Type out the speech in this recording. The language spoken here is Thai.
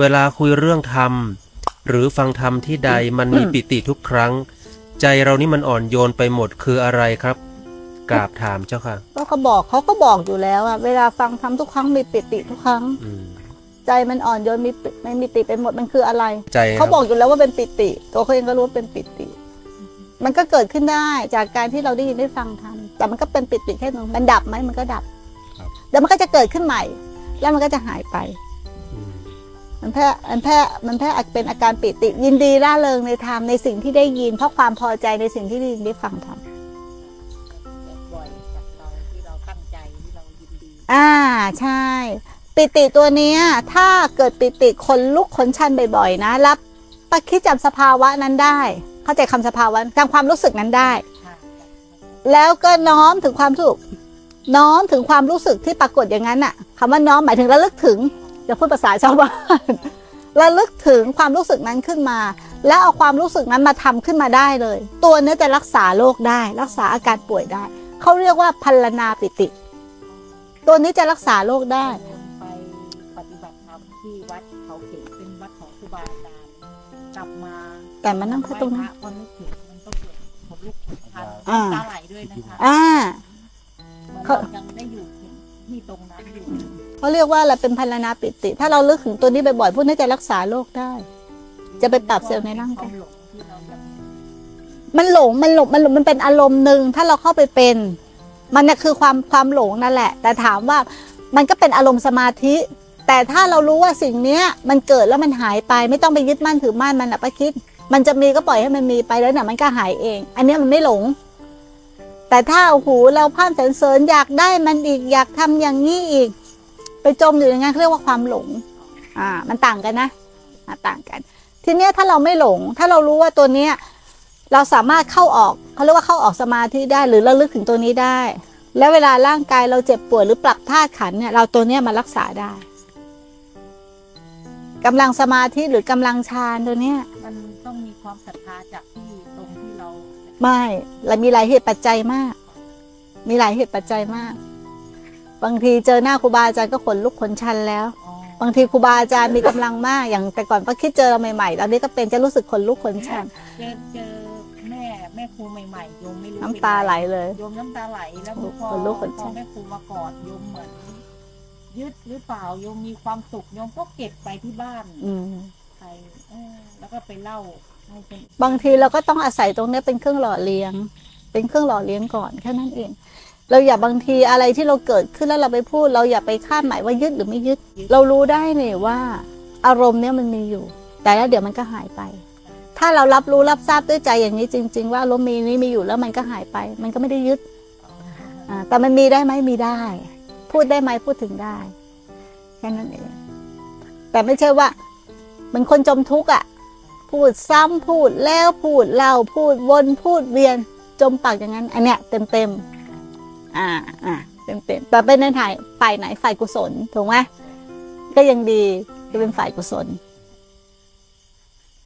เวลาคุยเรื่องธรรม หรือฟังธรรมที่ใดมันมีปิติทุกครั้ง ใจเรานี่มันอ่อนโยนไปหมดคืออะไรครับกราบถามเจ้าค่ะก็เขาบอกเขาก็บอกอยู่แล้วอะเวลาฟังทำทุกครั้งมีปิติทุกครั้งอืมใจมันอ่อนโยนมีปิไม่มีปิติไปหมดมันคืออะไรใจครัเขาบอกอยู่แล้วว่าเป็นปิติ ตัวเขาเองก็รู้ว่าเป็นปิติ มันก็เกิดขึ้นได้จากการที่เราได้ยินได้ฟังทำแต่มันก็เป็นปิติแค่หนึงมันดับไหมมันก็ดับครับเดี๋ยวมันก็จะเกิดขึ้นใหม่ แล้วมันก็จะหายไปอืม มันแพ้มันแพ้มันแพ้เป็นอาการปิติ ยินดีร่าเริงในธรรมในสิ่งที่ได้ยิน เพราะความพอใจในสิ่งที่ได้ยินได้ฟังธรรมบ่อยจากเราที่เราตั้งใจที่เรายินดี อ่าใช่ ปิติตัวเนี้ย ถ้าเกิดปิติคนลุกขนชันบ่อยๆนะ รับปะคิดจำสภาวะนั้นได้ เข้าใจคำสภาวะจำความรู้สึกนั้นได้ค่ะแล้วก็น้อมถึงความสุขน้อมถึงความรู้สึกที่ปรากฏอย่างนั้นน่ะคำว่าน้อมหมายถึงระลึกถึง อย่าพูดภาษาชาวบ้านระลึกถึงความรู้สึกนั้นขึ้นมา แล้วเอาความรู้สึกนั้นมาทำขึ้นมาได้เลย ตัวเนี้ยจะรักษาโรคได้ รักษาอาการป่วยได้ เขาเรียกว่าพัลนาปิติ ตัวนี้จะรักษาโรคได้เดินไปปฏิบัติธรรมที่วัดเขาเข็มเป็นวัดของครูบาอาจารย์กลับมา แต่มานั่งแค่ตรงนั้นไหว้พะพอนึกถึงมันก็เกิดขนลุกขนพันอ่าน้ำตาไหลด้วยนะคะอ่า เขาเรียกว่าอะไรเป็นพัลนาปิติ ถ้าเราลึกถึงตัวนี้บ่อยๆพวกนี้จะรักษาโรคได้ จะไปปรับเซลล์ในร่างกายมันหลงมันหลงมันหลงมันเป็นอารมณ์หนึ่งถ้าเราเข้าไปเป็น มันน่ะคือความความหลงนั่นแหละ แต่ถามว่ามันก็เป็นอารมณ์สมาธิ แต่ถ้าเรารู้ว่าสิ่งเนี้ย มันเกิดแล้วมันหายไป ไม่ต้องไปยึดมั่นถือมั่นมันอะป้าคิด มันจะมีก็ปล่อยให้มันมีไปแล้วน่ะมันก็หายเอง อันนี้มันไม่หลง แต่ถ้าโอ้โหเราพร่ำสรรเสริญอยากได้มันอีกอยากทำอย่างนี้อีก ไปจมอยู่อย่างนั้นเรียกว่าความหลง อ่า มันต่างกันนะอ่าต่างกัน ทีเนี้ยถ้าเราไม่หลง ถ้าเรารู้ว่าตัวเนี้ยเราสามารถเข้าออกเขาเรียกว่าเข้าออกสมาธิได้หรือระลึกถึงตัวนี้ได้ แล้วเวลาร่างกายเราเจ็บป่วยหรือปรับธาตุขันเนี่ยเราตัวเนี้ยมารักษาได้กำลังสมาธิหรือกำลังฌานตัวเนี้ยมันต้องมีความศรัทธาจาก ไม่เรามีหลายเหตุปัจจัยมาก มีหลายเหตุปัจจัยมาก บางทีเจอหน้าครูบาอาจารย์ก็ขนลุกขนชันแล้วอ๋อบางทีครูบาอาจารย์มีกำลังมาก อย่างแต่ก่อนป้าคิดเจอเราใหม่ๆตอนนี้ก็เป็นจะรู้สึกขนลุกขนชันเจอเจอแม่แม่ครูใหม่ๆโยมไม่รู้น้ำตาไหลเลยโยมน้ำตาไหลแล้วพอขนลุกขนพชัอนแม่ครูมากอดโยมเหมือนยึดหรือเปล่าโยมมีความสุขโยมก็เก็บไปที่บ้านอืมไปเออ แล้วก็ไปเล่าให้เป็นบางทีเราก็ต้องอาศัยตรงเนี้ยเป็นเครื่องหล่อเลี้ยง เป็นเครื่องหล่อเลี้ยงก่อนแค่นั้นเอง เราอย่าบางทีอะไรที่เราเกิดขึ้นแล้วเราไปพูด เราอย่าไปคาดหมายว่ายึดหรือไม่ยึด เรารู้ได้เนี่ยว่าอารมณ์เนี้ยมันมีอยู่ แต่แล้วเดี๋ยวมันก็หายไป ถ้าเรารับรู้รับทราบด้วยใจอย่างนี้จริง ๆ ว่าอารมณ์มีนี้มีอยู่แล้วมันก็หายไป มันก็ไม่ได้ยึดอ่าแต่มันมีได้ไหมมีได้ พูดได้ไหมพูดถึงได้แค่นั้นเองแต่ไม่ใช่ว่าเหมันคนจมทุกข์อะ พูดซ้ำพูดแล้วพูดเล่าพูดวนพูดเวียน จมปากอย่างนั้น อันเนี้ยเต็มเต็มอ่าอ่าเต็มเต็มแต่เป็นในถ่ายฝ่ายไหนฝ่ายกุศลถูกไหมก็ยังดีจะเป็นฝ่ายกุศล